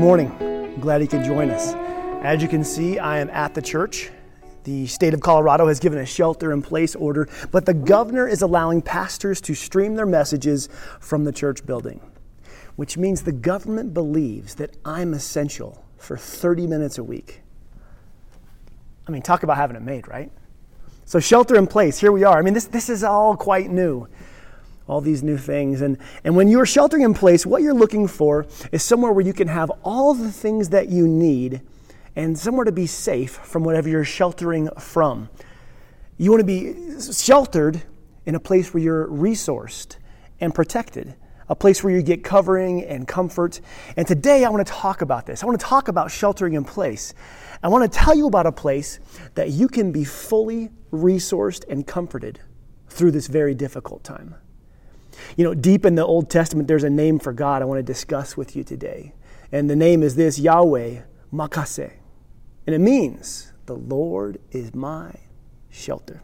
morning. I'm glad you could join us. As you can see, I am at the church. The state of Colorado has given a shelter in place order, but the governor is allowing pastors to stream their messages from the church building, which means the government believes that I'm essential for 30 minutes a week. I mean, talk about having it made, right? So, shelter in place, here we are. I mean, this, this is all quite new all these new things. And, and when you're sheltering in place, what you're looking for is somewhere where you can have all the things that you need and somewhere to be safe from whatever you're sheltering from. You want to be sheltered in a place where you're resourced and protected, a place where you get covering and comfort. And today I want to talk about this. I want to talk about sheltering in place. I want to tell you about a place that you can be fully resourced and comforted through this very difficult time. You know, deep in the Old Testament, there's a name for God I want to discuss with you today. And the name is this Yahweh Makase. And it means, the Lord is my shelter.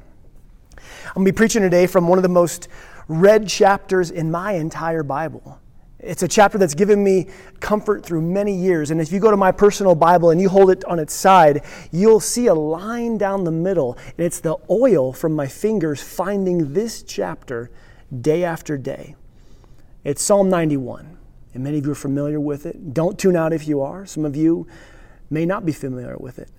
I'm going to be preaching today from one of the most read chapters in my entire Bible. It's a chapter that's given me comfort through many years. And if you go to my personal Bible and you hold it on its side, you'll see a line down the middle. And it's the oil from my fingers finding this chapter day after day. It's Psalm 91, and many of you are familiar with it. Don't tune out if you are. Some of you may not be familiar with it.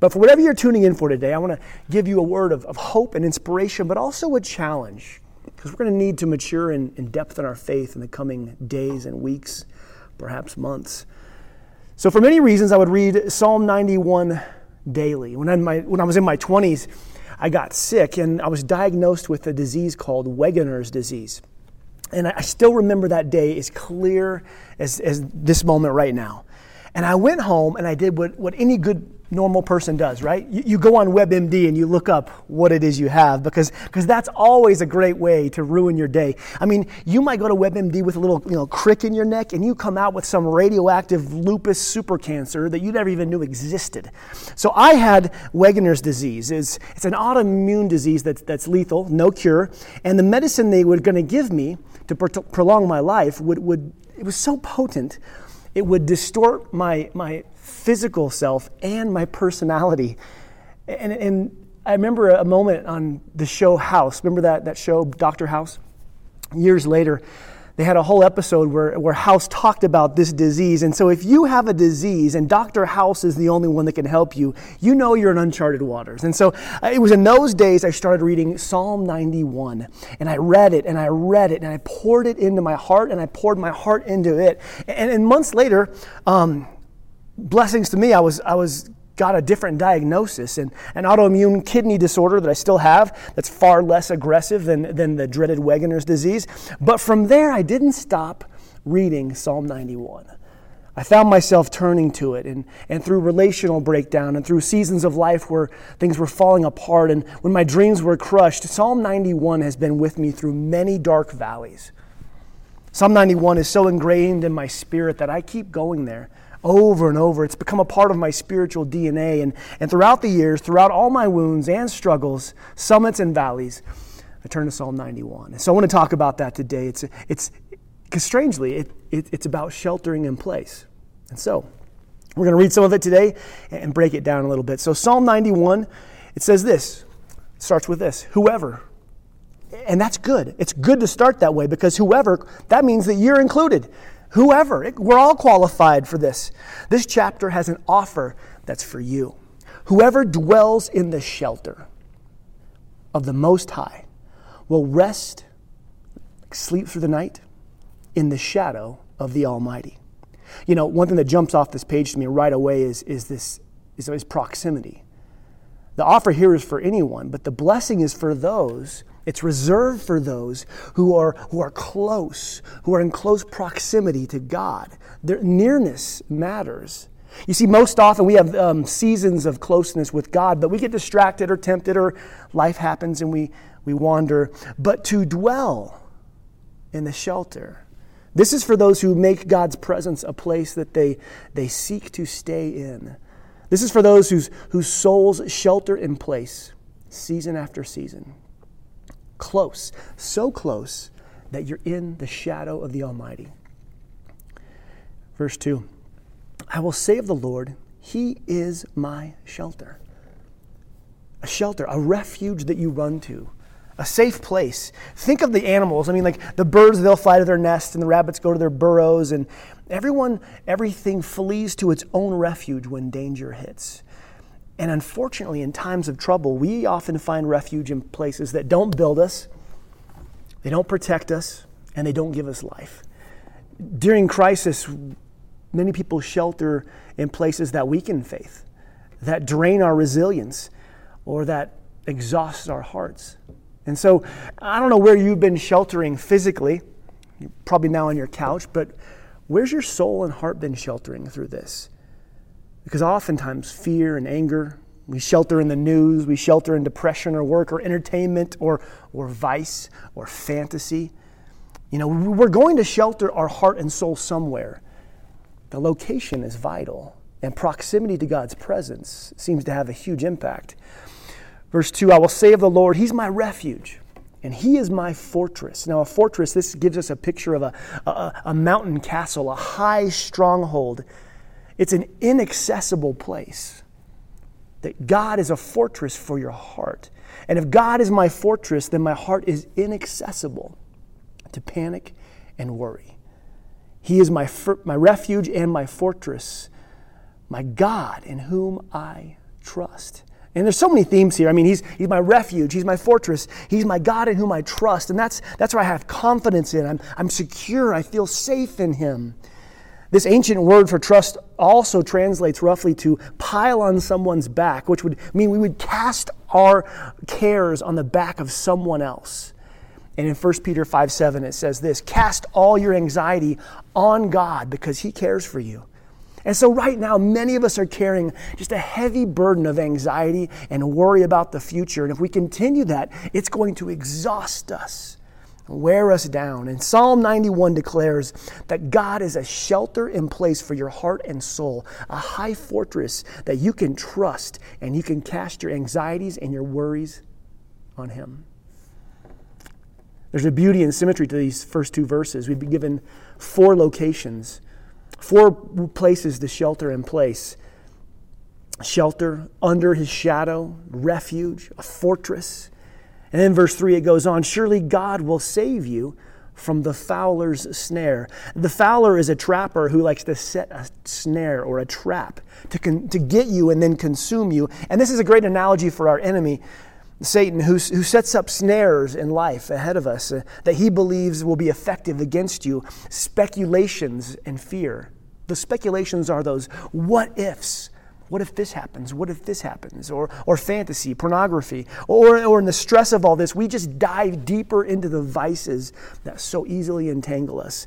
But for whatever you're tuning in for today, I want to give you a word of, of hope and inspiration, but also a challenge, because we're going to need to mature in, in depth in our faith in the coming days and weeks, perhaps months. So, for many reasons, I would read Psalm 91 daily. When, I, my, when I was in my 20s, I got sick and I was diagnosed with a disease called Wegener's disease. And I still remember that day as clear as, as this moment right now. And I went home and I did what, what any good normal person does, right? You, you, go on WebMD and you look up what it is you have because because that's always a great way to ruin your day. I mean, you might go to WebMD with a little you know crick in your neck and you come out with some radioactive lupus super cancer that you never even knew existed. So I had Wegener's disease. It's, it's an autoimmune disease that's, that's lethal, no cure, and the medicine they were going to give me to prolong my life would, would it was so potent it would distort my, my physical self and my personality. And, and I remember a moment on the show House. Remember that, that show, Dr. House? Years later, they had a whole episode where, where House talked about this disease. And so, if you have a disease and Dr. House is the only one that can help you, you know you're in uncharted waters. And so, uh, it was in those days I started reading Psalm 91. And I read it and I read it and I poured it into my heart and I poured my heart into it. And, and months later, um, blessings to me, I was, I was got a different diagnosis and an autoimmune kidney disorder that I still have that's far less aggressive than, than the dreaded Wegener's disease. But from there, I didn't stop reading Psalm 91. I found myself turning to it, and, and through relational breakdown, and through seasons of life where things were falling apart, and when my dreams were crushed, Psalm 91 has been with me through many dark valleys. Psalm 91 is so ingrained in my spirit that I keep going there over and over. It's become a part of my spiritual DNA. And, and throughout the years, throughout all my wounds and struggles, summits and valleys, I turn to Psalm 91. And so I want to talk about that today. It's, it's, because strangely, it, it, it's about sheltering in place. And so we're going to read some of it today and break it down a little bit. So, Psalm 91, it says this, starts with this whoever. And that's good. It's good to start that way because whoever, that means that you're included. Whoever, we're all qualified for this. This chapter has an offer that's for you. Whoever dwells in the shelter of the Most High will rest, sleep through the night in the shadow of the Almighty. You know, one thing that jumps off this page to me right away is, is this is, is proximity. The offer here is for anyone, but the blessing is for those it's reserved for those who are, who are close, who are in close proximity to God. Their nearness matters. You see, most often we have um, seasons of closeness with God, but we get distracted or tempted or life happens and we, we wander. But to dwell in the shelter, this is for those who make God's presence a place that they, they seek to stay in. This is for those whose, whose souls shelter in place season after season close, so close that you're in the shadow of the Almighty. Verse 2 I will say of the Lord, He is my shelter. A shelter, a refuge that you run to, a safe place. Think of the animals. I mean, like the birds, they'll fly to their nests, and the rabbits go to their burrows, and everyone, everything flees to its own refuge when danger hits. And unfortunately, in times of trouble, we often find refuge in places that don't build us, they don't protect us, and they don't give us life. During crisis, many people shelter in places that weaken faith, that drain our resilience, or that exhaust our hearts. And so, I don't know where you've been sheltering physically, You're probably now on your couch, but where's your soul and heart been sheltering through this? Because oftentimes, fear and anger, we shelter in the news, we shelter in depression or work or entertainment or, or vice or fantasy. You know, we're going to shelter our heart and soul somewhere. The location is vital, and proximity to God's presence seems to have a huge impact. Verse 2 I will say of the Lord, He's my refuge and he is my fortress. Now, a fortress, this gives us a picture of a, a, a, mountain castle, a high stronghold it's an inaccessible place. That God is a fortress for your heart. And if God is my fortress, then my heart is inaccessible to panic and worry. He is my, my refuge and my fortress, my God in whom I trust. And there's so many themes here. I mean, he's, he's my refuge, he's my fortress, he's my God in whom I trust. And that's, that's where I have confidence in. I'm, I'm secure, I feel safe in him. This ancient word for trust also translates roughly to pile on someone's back, which would mean we would cast our cares on the back of someone else. And in 1 Peter 5 7, it says this Cast all your anxiety on God because He cares for you. And so, right now, many of us are carrying just a heavy burden of anxiety and worry about the future. And if we continue that, it's going to exhaust us wear us down. And Psalm 91 declares that God is a shelter in place for your heart and soul, a high fortress that you can trust and you can cast your anxieties and your worries on Him. There's a beauty and symmetry to these first two verses. We've been given four locations, four places to shelter in place shelter under His shadow, refuge, a fortress and then verse 3 it goes on Surely God will save you from the fowler's snare. The fowler is a trapper who likes to set a snare or a trap to, con- to get you and then consume you. And this is a great analogy for our enemy, Satan, who, who sets up snares in life ahead of us uh, that he believes will be effective against you, speculations and fear. The speculations are those what ifs what if this happens? What if this happens? Or, or fantasy, pornography, or, or in the stress of all this, we just dive deeper into the vices that so easily entangle us.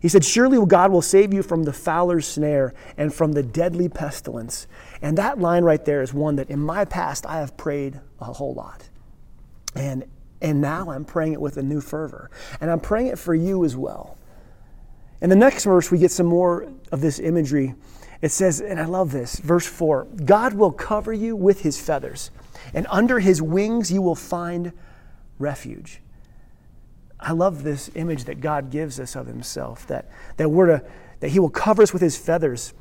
He said, Surely God will save you from the fowler's snare and from the deadly pestilence. And that line right there is one that in my past I have prayed a whole lot. And, and now I'm praying it with a new fervor. And I'm praying it for you as well. In the next verse, we get some more of this imagery it says, and I love this, verse 4 God will cover you with his feathers, and under his wings you will find refuge. I love this image that God gives us of himself, that, that, we're to, that he will cover us with his feathers,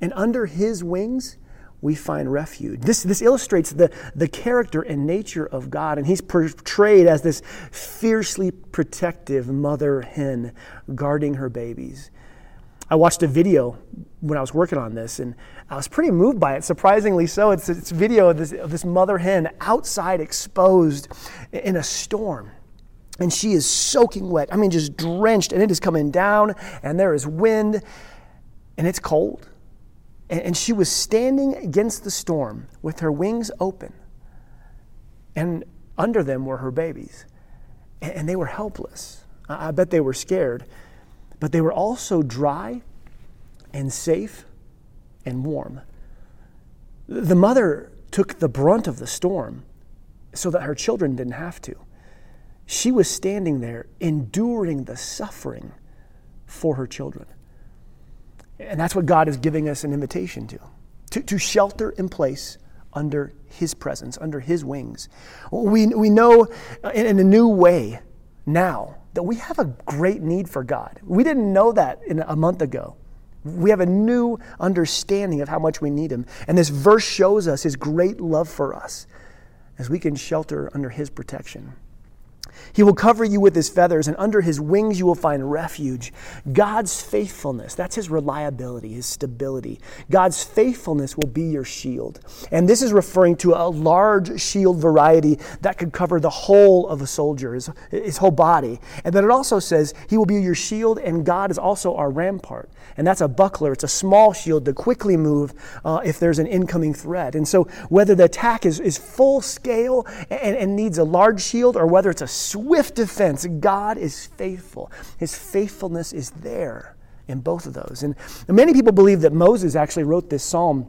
and under his wings we find refuge. This, this illustrates the, the character and nature of God, and he's portrayed as this fiercely protective mother hen guarding her babies. I watched a video when I was working on this, and I was pretty moved by it. Surprisingly so, it's it's a video of this, of this mother hen outside exposed in a storm, and she is soaking wet. I mean, just drenched, and it is coming down, and there is wind, and it's cold, and, and she was standing against the storm with her wings open, and under them were her babies, and, and they were helpless. I, I bet they were scared but they were also dry and safe and warm. The mother took the brunt of the storm so that her children didn't have to. She was standing there enduring the suffering for her children. And that's what God is giving us an invitation to to, to shelter in place under His presence, under His wings. We, we know in, in a new way now that we have a great need for God. We didn't know that in a month ago. We have a new understanding of how much we need Him. And this verse shows us His great love for us as we can shelter under His protection. He will cover you with his feathers, and under his wings you will find refuge. God's faithfulness, that's his reliability, his stability. God's faithfulness will be your shield. And this is referring to a large shield variety that could cover the whole of a soldier, his, his whole body. And then it also says, He will be your shield, and God is also our rampart. And that's a buckler, it's a small shield to quickly move uh, if there's an incoming threat. And so, whether the attack is, is full scale and, and needs a large shield, or whether it's a swift defense. God is faithful. His faithfulness is there in both of those. And many people believe that Moses actually wrote this psalm.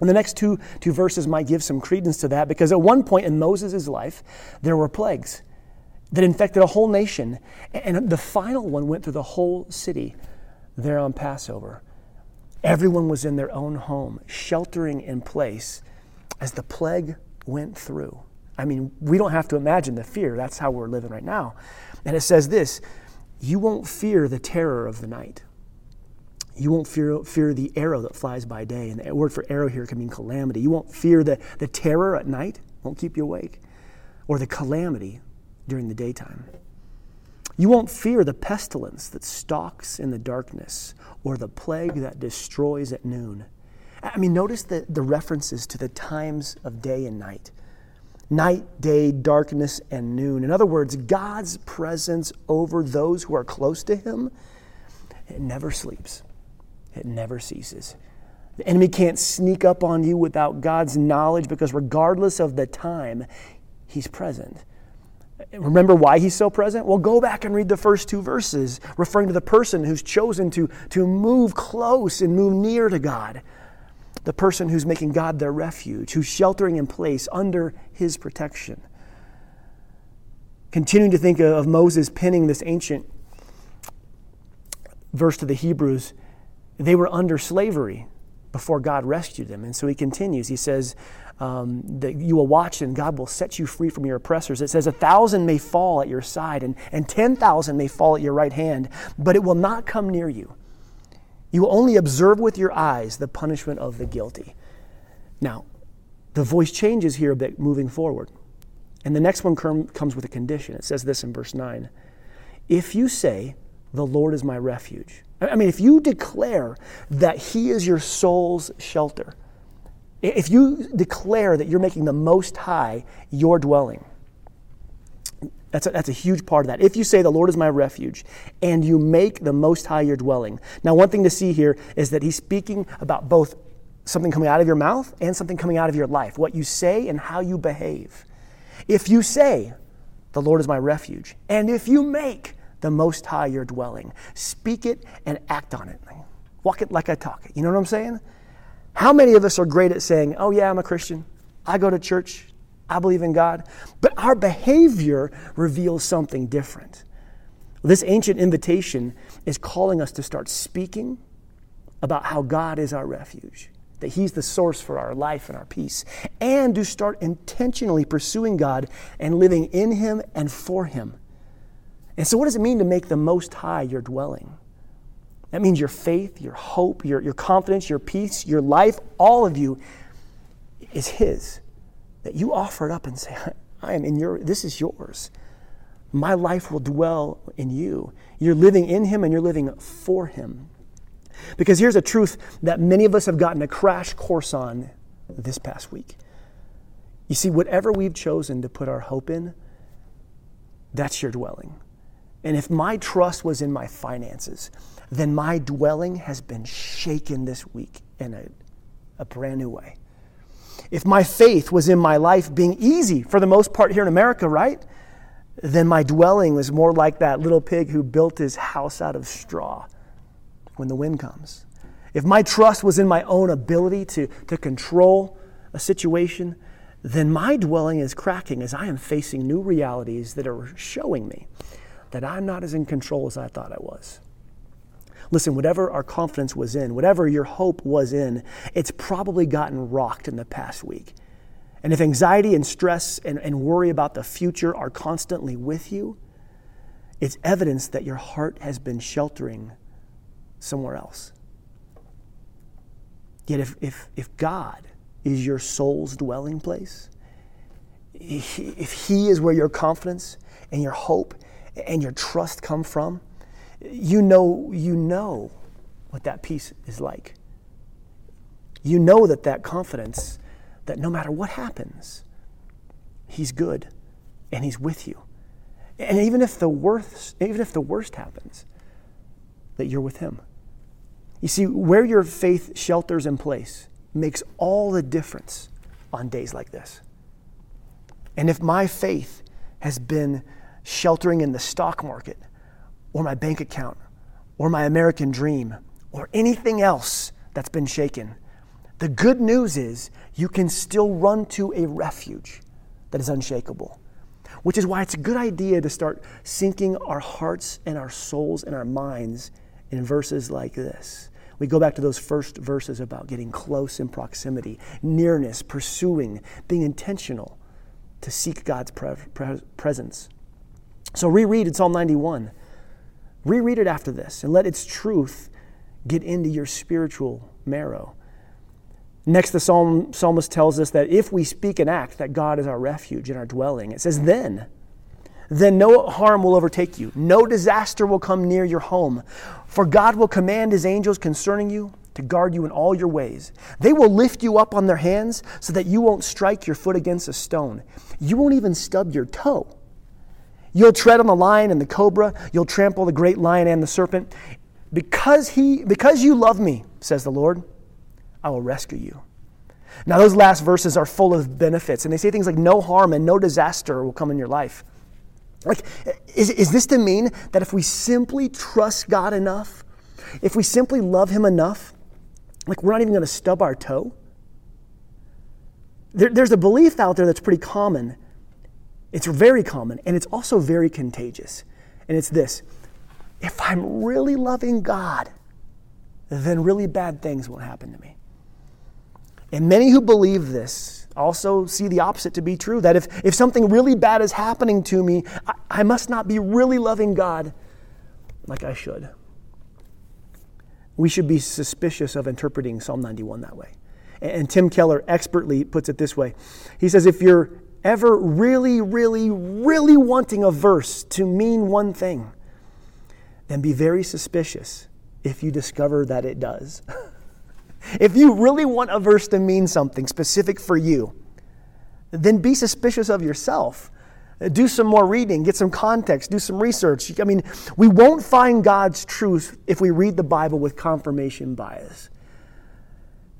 And the next two, two verses might give some credence to that because at one point in Moses' life, there were plagues that infected a whole nation. And the final one went through the whole city there on Passover. Everyone was in their own home, sheltering in place as the plague went through. I mean, we don't have to imagine the fear. That's how we're living right now. And it says this You won't fear the terror of the night. You won't fear, fear the arrow that flies by day. And the word for arrow here can mean calamity. You won't fear the, the terror at night, won't keep you awake, or the calamity during the daytime. You won't fear the pestilence that stalks in the darkness, or the plague that destroys at noon. I mean, notice the, the references to the times of day and night night, day, darkness, and noon. In other words, God's presence over those who are close to Him, it never sleeps, it never ceases. The enemy can't sneak up on you without God's knowledge because, regardless of the time, He's present. Remember why he's so present? Well, go back and read the first two verses, referring to the person who's chosen to, to move close and move near to God the person who's making God their refuge, who's sheltering in place under his protection. Continuing to think of Moses penning this ancient verse to the Hebrews, they were under slavery before God rescued them. And so he continues. He says um, that you will watch and God will set you free from your oppressors. It says, A thousand may fall at your side and, and 10,000 may fall at your right hand, but it will not come near you. You will only observe with your eyes the punishment of the guilty. Now, the voice changes here a bit moving forward. And the next one comes with a condition. It says this in verse 9 If you say, The Lord is my refuge, I mean, if you declare that He is your soul's shelter, if you declare that you're making the Most High your dwelling, that's a, that's a huge part of that. If you say, The Lord is my refuge, and you make the Most High your dwelling. Now, one thing to see here is that he's speaking about both something coming out of your mouth and something coming out of your life, what you say and how you behave. If you say, The Lord is my refuge, and if you make the Most High your dwelling, speak it and act on it. Walk it like I talk it. You know what I'm saying? How many of us are great at saying, Oh, yeah, I'm a Christian. I go to church. I believe in God. But our behavior reveals something different. This ancient invitation is calling us to start speaking about how God is our refuge, that He's the source for our life and our peace, and to start intentionally pursuing God and living in Him and for Him. And so, what does it mean to make the Most High your dwelling? That means your faith, your hope, your, your confidence, your peace, your life, all of you is His that you offer it up and say, I am in your, this is yours. My life will dwell in you. You're living in Him and you're living for Him. Because here's a truth that many of us have gotten a crash course on this past week. You see, whatever we've chosen to put our hope in, that's your dwelling. And if my trust was in my finances, then my dwelling has been shaken this week in a, a brand new way if my faith was in my life being easy for the most part here in America, right? Then my dwelling was more like that little pig who built his house out of straw when the wind comes. If my trust was in my own ability to, to control a situation, then my dwelling is cracking as I am facing new realities that are showing me that I'm not as in control as I thought I was. Listen, whatever our confidence was in, whatever your hope was in, it's probably gotten rocked in the past week. And if anxiety and stress and, and worry about the future are constantly with you, it's evidence that your heart has been sheltering somewhere else. Yet if, if, if God is your soul's dwelling place, if He is where your confidence and your hope and your trust come from, you know, you know what that peace is like. You know that that confidence, that no matter what happens, He's good and He's with you. And even if the worst, even if the worst happens, that you're with Him. You see, where your faith shelters in place makes all the difference on days like this. And if my faith has been sheltering in the stock market, or my bank account, or my American dream, or anything else that's been shaken, the good news is you can still run to a refuge that is unshakable. Which is why it's a good idea to start sinking our hearts and our souls and our minds in verses like this. We go back to those first verses about getting close in proximity, nearness, pursuing, being intentional to seek God's pre- pre- presence. So reread in Psalm 91. Reread it after this and let its truth get into your spiritual marrow. Next, the psalm, psalmist tells us that if we speak and act that God is our refuge and our dwelling, it says, then, then no harm will overtake you, no disaster will come near your home. For God will command his angels concerning you to guard you in all your ways. They will lift you up on their hands so that you won't strike your foot against a stone. You won't even stub your toe. You'll tread on the lion and the cobra, you'll trample the great lion and the serpent. Because he because you love me, says the Lord, I will rescue you. Now, those last verses are full of benefits, and they say things like no harm and no disaster will come in your life. Like, is, is this to mean that if we simply trust God enough, if we simply love Him enough, like we're not even going to stub our toe? There, there's a belief out there that's pretty common. It's very common, and it's also very contagious. And it's this if I'm really loving God, then really bad things won't happen to me. And many who believe this also see the opposite to be true that if, if something really bad is happening to me, I, I must not be really loving God like I should. We should be suspicious of interpreting Psalm 91 that way. And Tim Keller expertly puts it this way He says, if you're ever really, really, really wanting a verse to mean one thing, then be very suspicious if you discover that it does. If you really want a verse to mean something specific for you, then be suspicious of yourself. Do some more reading, get some context, do some research. I mean, we won't find God's truth if we read the Bible with confirmation bias.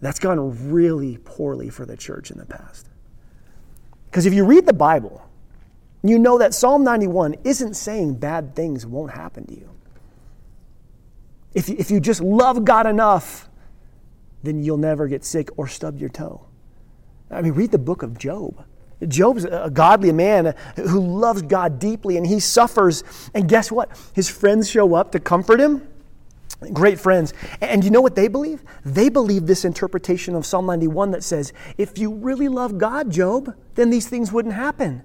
That's gone really poorly for the church in the past. Because if you read the Bible, you know that Psalm 91 isn't saying bad things won't happen to you. If you, if you just love God enough, then you'll never get sick or stub your toe. I mean, read the book of Job. Job's a godly man who loves God deeply and he suffers. And guess what? His friends show up to comfort him. Great friends. And you know what they believe? They believe this interpretation of Psalm 91 that says, if you really love God, Job, then these things wouldn't happen.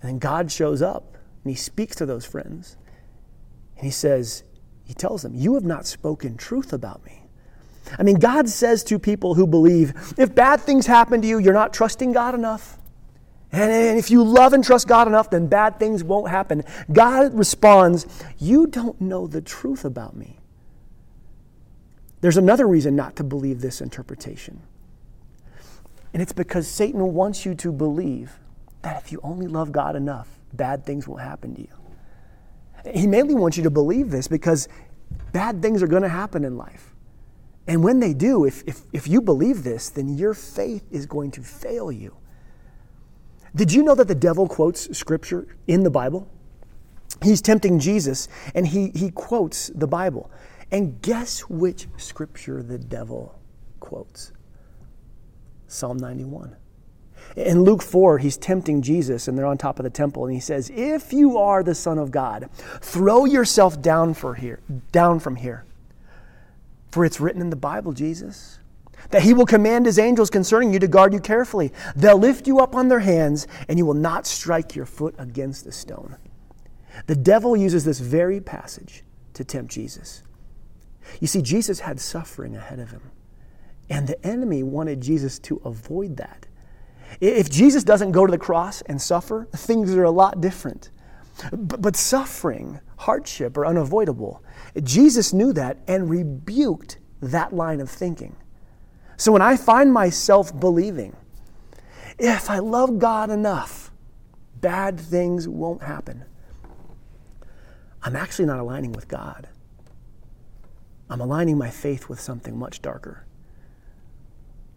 And then God shows up and he speaks to those friends. And he says, he tells them, You have not spoken truth about me. I mean, God says to people who believe if bad things happen to you, you're not trusting God enough. And if you love and trust God enough, then bad things won't happen. God responds, You don't know the truth about me. There's another reason not to believe this interpretation. And it's because Satan wants you to believe that if you only love God enough, bad things will happen to you. He mainly wants you to believe this because bad things are going to happen in life. And when they do, if, if, if you believe this, then your faith is going to fail you. Did you know that the devil quotes scripture in the Bible? He's tempting Jesus and he, he quotes the Bible. And guess which scripture the devil quotes? Psalm 91. In Luke 4, he's tempting Jesus and they're on top of the temple and he says, "If you are the son of God, throw yourself down for here, down from here. For it's written in the Bible, Jesus, that he will command his angels concerning you to guard you carefully. They'll lift you up on their hands, and you will not strike your foot against a stone. The devil uses this very passage to tempt Jesus. You see, Jesus had suffering ahead of him, and the enemy wanted Jesus to avoid that. If Jesus doesn't go to the cross and suffer, things are a lot different. But, but suffering, hardship are unavoidable. Jesus knew that and rebuked that line of thinking. So when I find myself believing, if I love God enough, bad things won't happen, I'm actually not aligning with God. I'm aligning my faith with something much darker.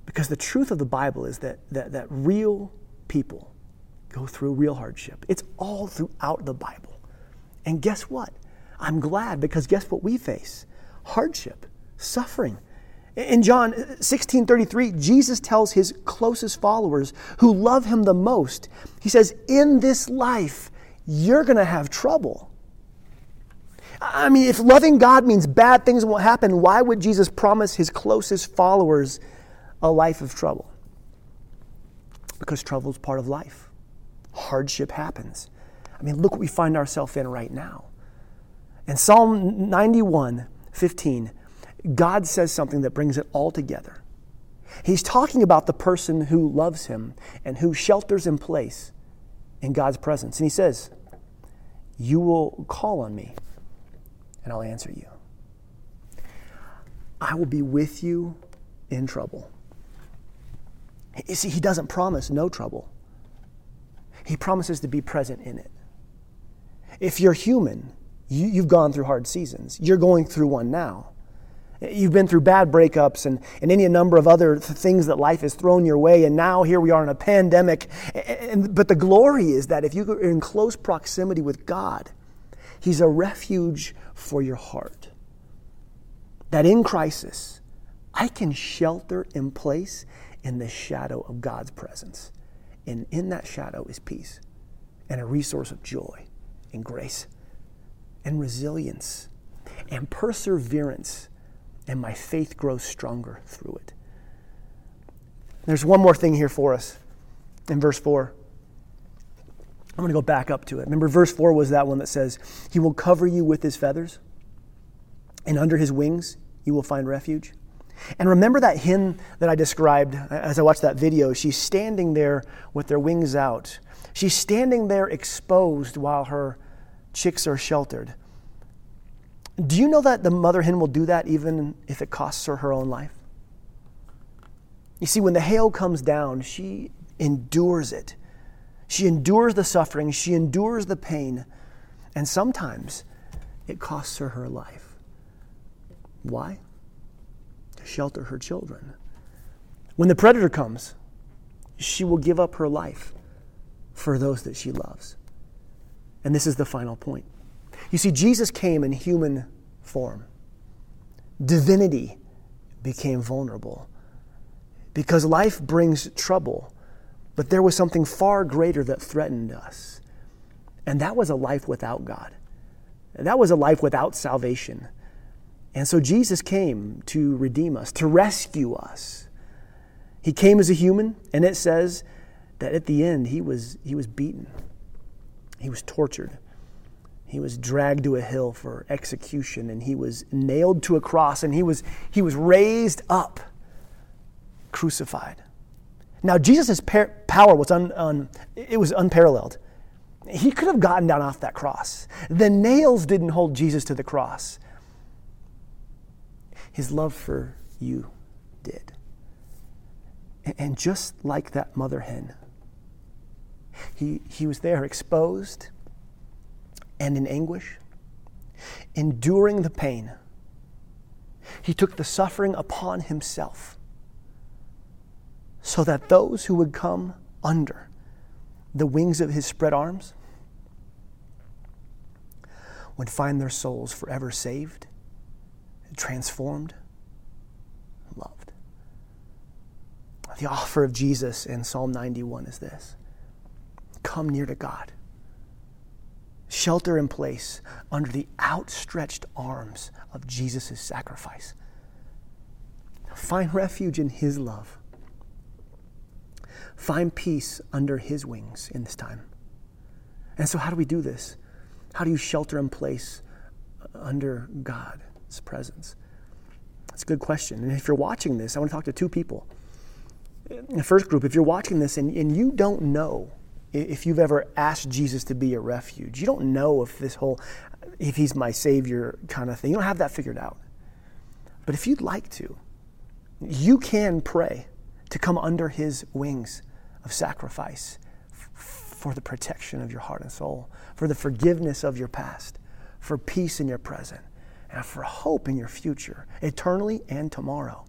Because the truth of the Bible is that, that, that real people go through real hardship. It's all throughout the Bible. And guess what? I'm glad because guess what we face? Hardship, suffering. In John 16 33, Jesus tells his closest followers who love him the most, he says, In this life, you're going to have trouble. I mean, if loving God means bad things won't happen, why would Jesus promise his closest followers a life of trouble? Because trouble is part of life. Hardship happens. I mean, look what we find ourselves in right now. In Psalm 91 15, God says something that brings it all together. He's talking about the person who loves him and who shelters in place in God's presence. And he says, You will call on me, and I'll answer you. I will be with you in trouble. You see, he doesn't promise no trouble, he promises to be present in it. If you're human, you, have gone through hard seasons. You're going through one now. You've been through bad breakups and, and any number of other th- things that life has thrown your way, and now here we are in a pandemic. And, and, but the glory is that if you're in close proximity with God, He's a refuge for your heart. That in crisis, I can shelter in place in the shadow of God's presence. And in that shadow is peace and a resource of joy and grace and resilience and perseverance. And my faith grows stronger through it. There's one more thing here for us in verse 4. I'm going to go back up to it. Remember, verse 4 was that one that says, He will cover you with His feathers, and under His wings you will find refuge. And remember that hen that I described uh, as I watched that video? She's standing there with their wings out. She's standing there exposed while her chicks are sheltered. Do you know that the mother hen will do that even if it costs her her own life? You see, when the hail comes down, she endures it she endures the suffering, she endures the pain, and sometimes it costs her her life. Why? To shelter her children. When the predator comes, she will give up her life for those that she loves. And this is the final point. You see, Jesus came in human form. Divinity became vulnerable because life brings trouble. But there was something far greater that threatened us. And that was a life without God. That was a life without salvation. And so Jesus came to redeem us, to rescue us. He came as a human, and it says that at the end he was, he was beaten, he was tortured, he was dragged to a hill for execution, and he was nailed to a cross, and he was, he was raised up, crucified. Now, Jesus' power was, un, un, it was unparalleled. He could have gotten down off that cross. The nails didn't hold Jesus to the cross. His love for you did. And just like that mother hen, he, he was there exposed and in anguish, enduring the pain. He took the suffering upon himself so that those who would come under the wings of his spread arms would find their souls forever saved, transformed, loved. The offer of Jesus in Psalm 91 is this Come near to God, shelter in place under the outstretched arms of Jesus' sacrifice. Find refuge in his love Find peace under His wings in this time. And so, how do we do this? How do you shelter in place under God's presence? That's a good question. And if you're watching this, I want to talk to two people. In the first group, if you're watching this and, and you don't know if you've ever asked Jesus to be your refuge, you don't know if this whole, if he's my savior kind of thing, you don't have that figured out. But if you'd like to, you can pray to come under his wings of sacrifice for the protection of your heart and soul, for the forgiveness of your past, for peace in your present, and for hope in your future, eternally and tomorrow.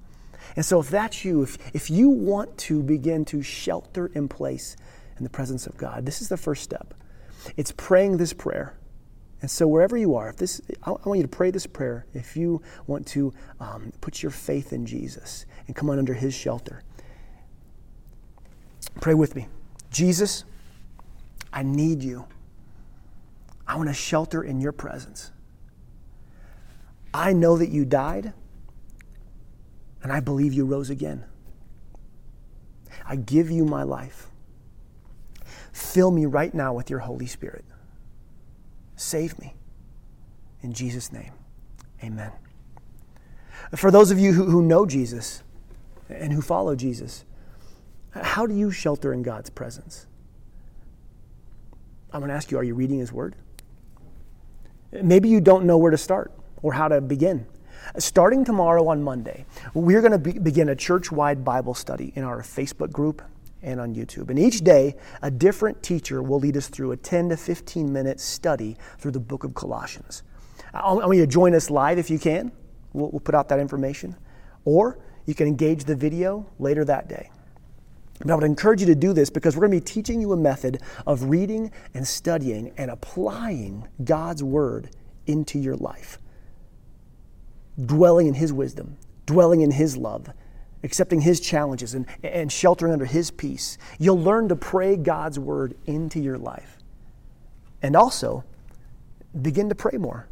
And so, if that's you, if, if you want to begin to shelter in place in the presence of God, this is the first step. It's praying this prayer. And so, wherever you are, if this, I want you to pray this prayer if you want to um, put your faith in Jesus and come on under His shelter. Pray with me. Jesus, I need you. I want to shelter in your presence. I know that you died, and I believe you rose again. I give you my life. Fill me right now with your Holy Spirit. Save me. In Jesus' name, amen. For those of you who, who know Jesus and who follow Jesus, how do you shelter in God's presence? I'm going to ask you are you reading His Word? Maybe you don't know where to start or how to begin. Starting tomorrow on Monday, we're going to be, begin a church wide Bible study in our Facebook group and on YouTube. And each day, a different teacher will lead us through a 10 to 15 minute study through the book of Colossians. I want you to join us live if you can. We'll, we'll put out that information. Or you can engage the video later that day. But I would encourage you to do this because we're going to be teaching you a method of reading and studying and applying God's Word into your life. Dwelling in His wisdom, dwelling in His love, accepting His challenges, and, and sheltering under His peace. You'll learn to pray God's Word into your life. And also, begin to pray more.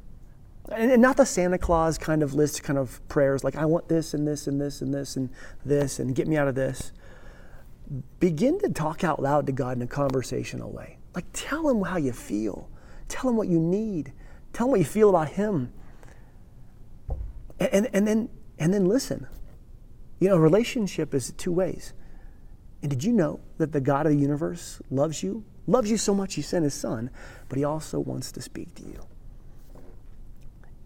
And, not the Santa Claus kind of list kind of prayers like, I want this and this and this and this and this and get me out of this begin to talk out loud to God in a conversational way. Like tell him how you feel. Tell him what you need. Tell him what you feel about him. And, and, and then and then listen. You know, a relationship is two ways. And did you know that the God of the universe loves you? Loves you so much he sent his son, but he also wants to speak to you.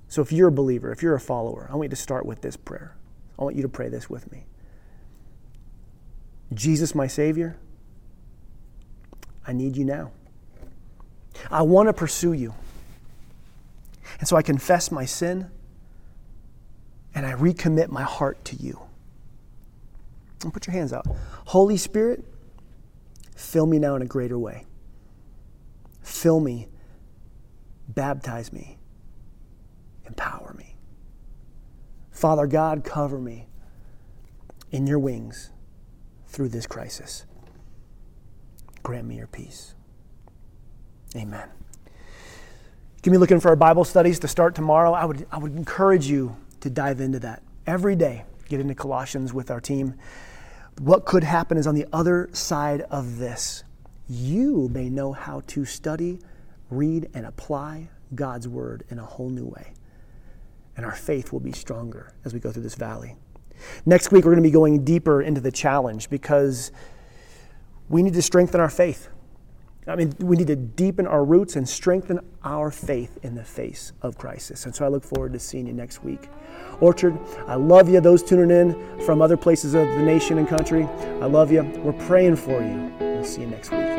So if you're a believer, if you're a follower, I want you to start with this prayer. I want you to pray this with me. Jesus, my Savior, I need you now. I want to pursue you. And so I confess my sin and I recommit my heart to you. And put your hands out. Holy Spirit, fill me now in a greater way. Fill me, baptize me, empower me. Father God, cover me in your wings through this crisis. Grant me your peace. Amen. Give me looking for our Bible studies to start tomorrow. I would, I would encourage you to dive into that every day. Get into Colossians with our team. What could happen is on the other side of this, you may know how to study, read, and apply God's word in a whole new way. And our faith will be stronger as we go through this valley. Next week, we're going to be going deeper into the challenge because we need to strengthen our faith. I mean, we need to deepen our roots and strengthen our faith in the face of crisis. And so I look forward to seeing you next week. Orchard, I love you. Those tuning in from other places of the nation and country, I love you. We're praying for you. We'll see you next week.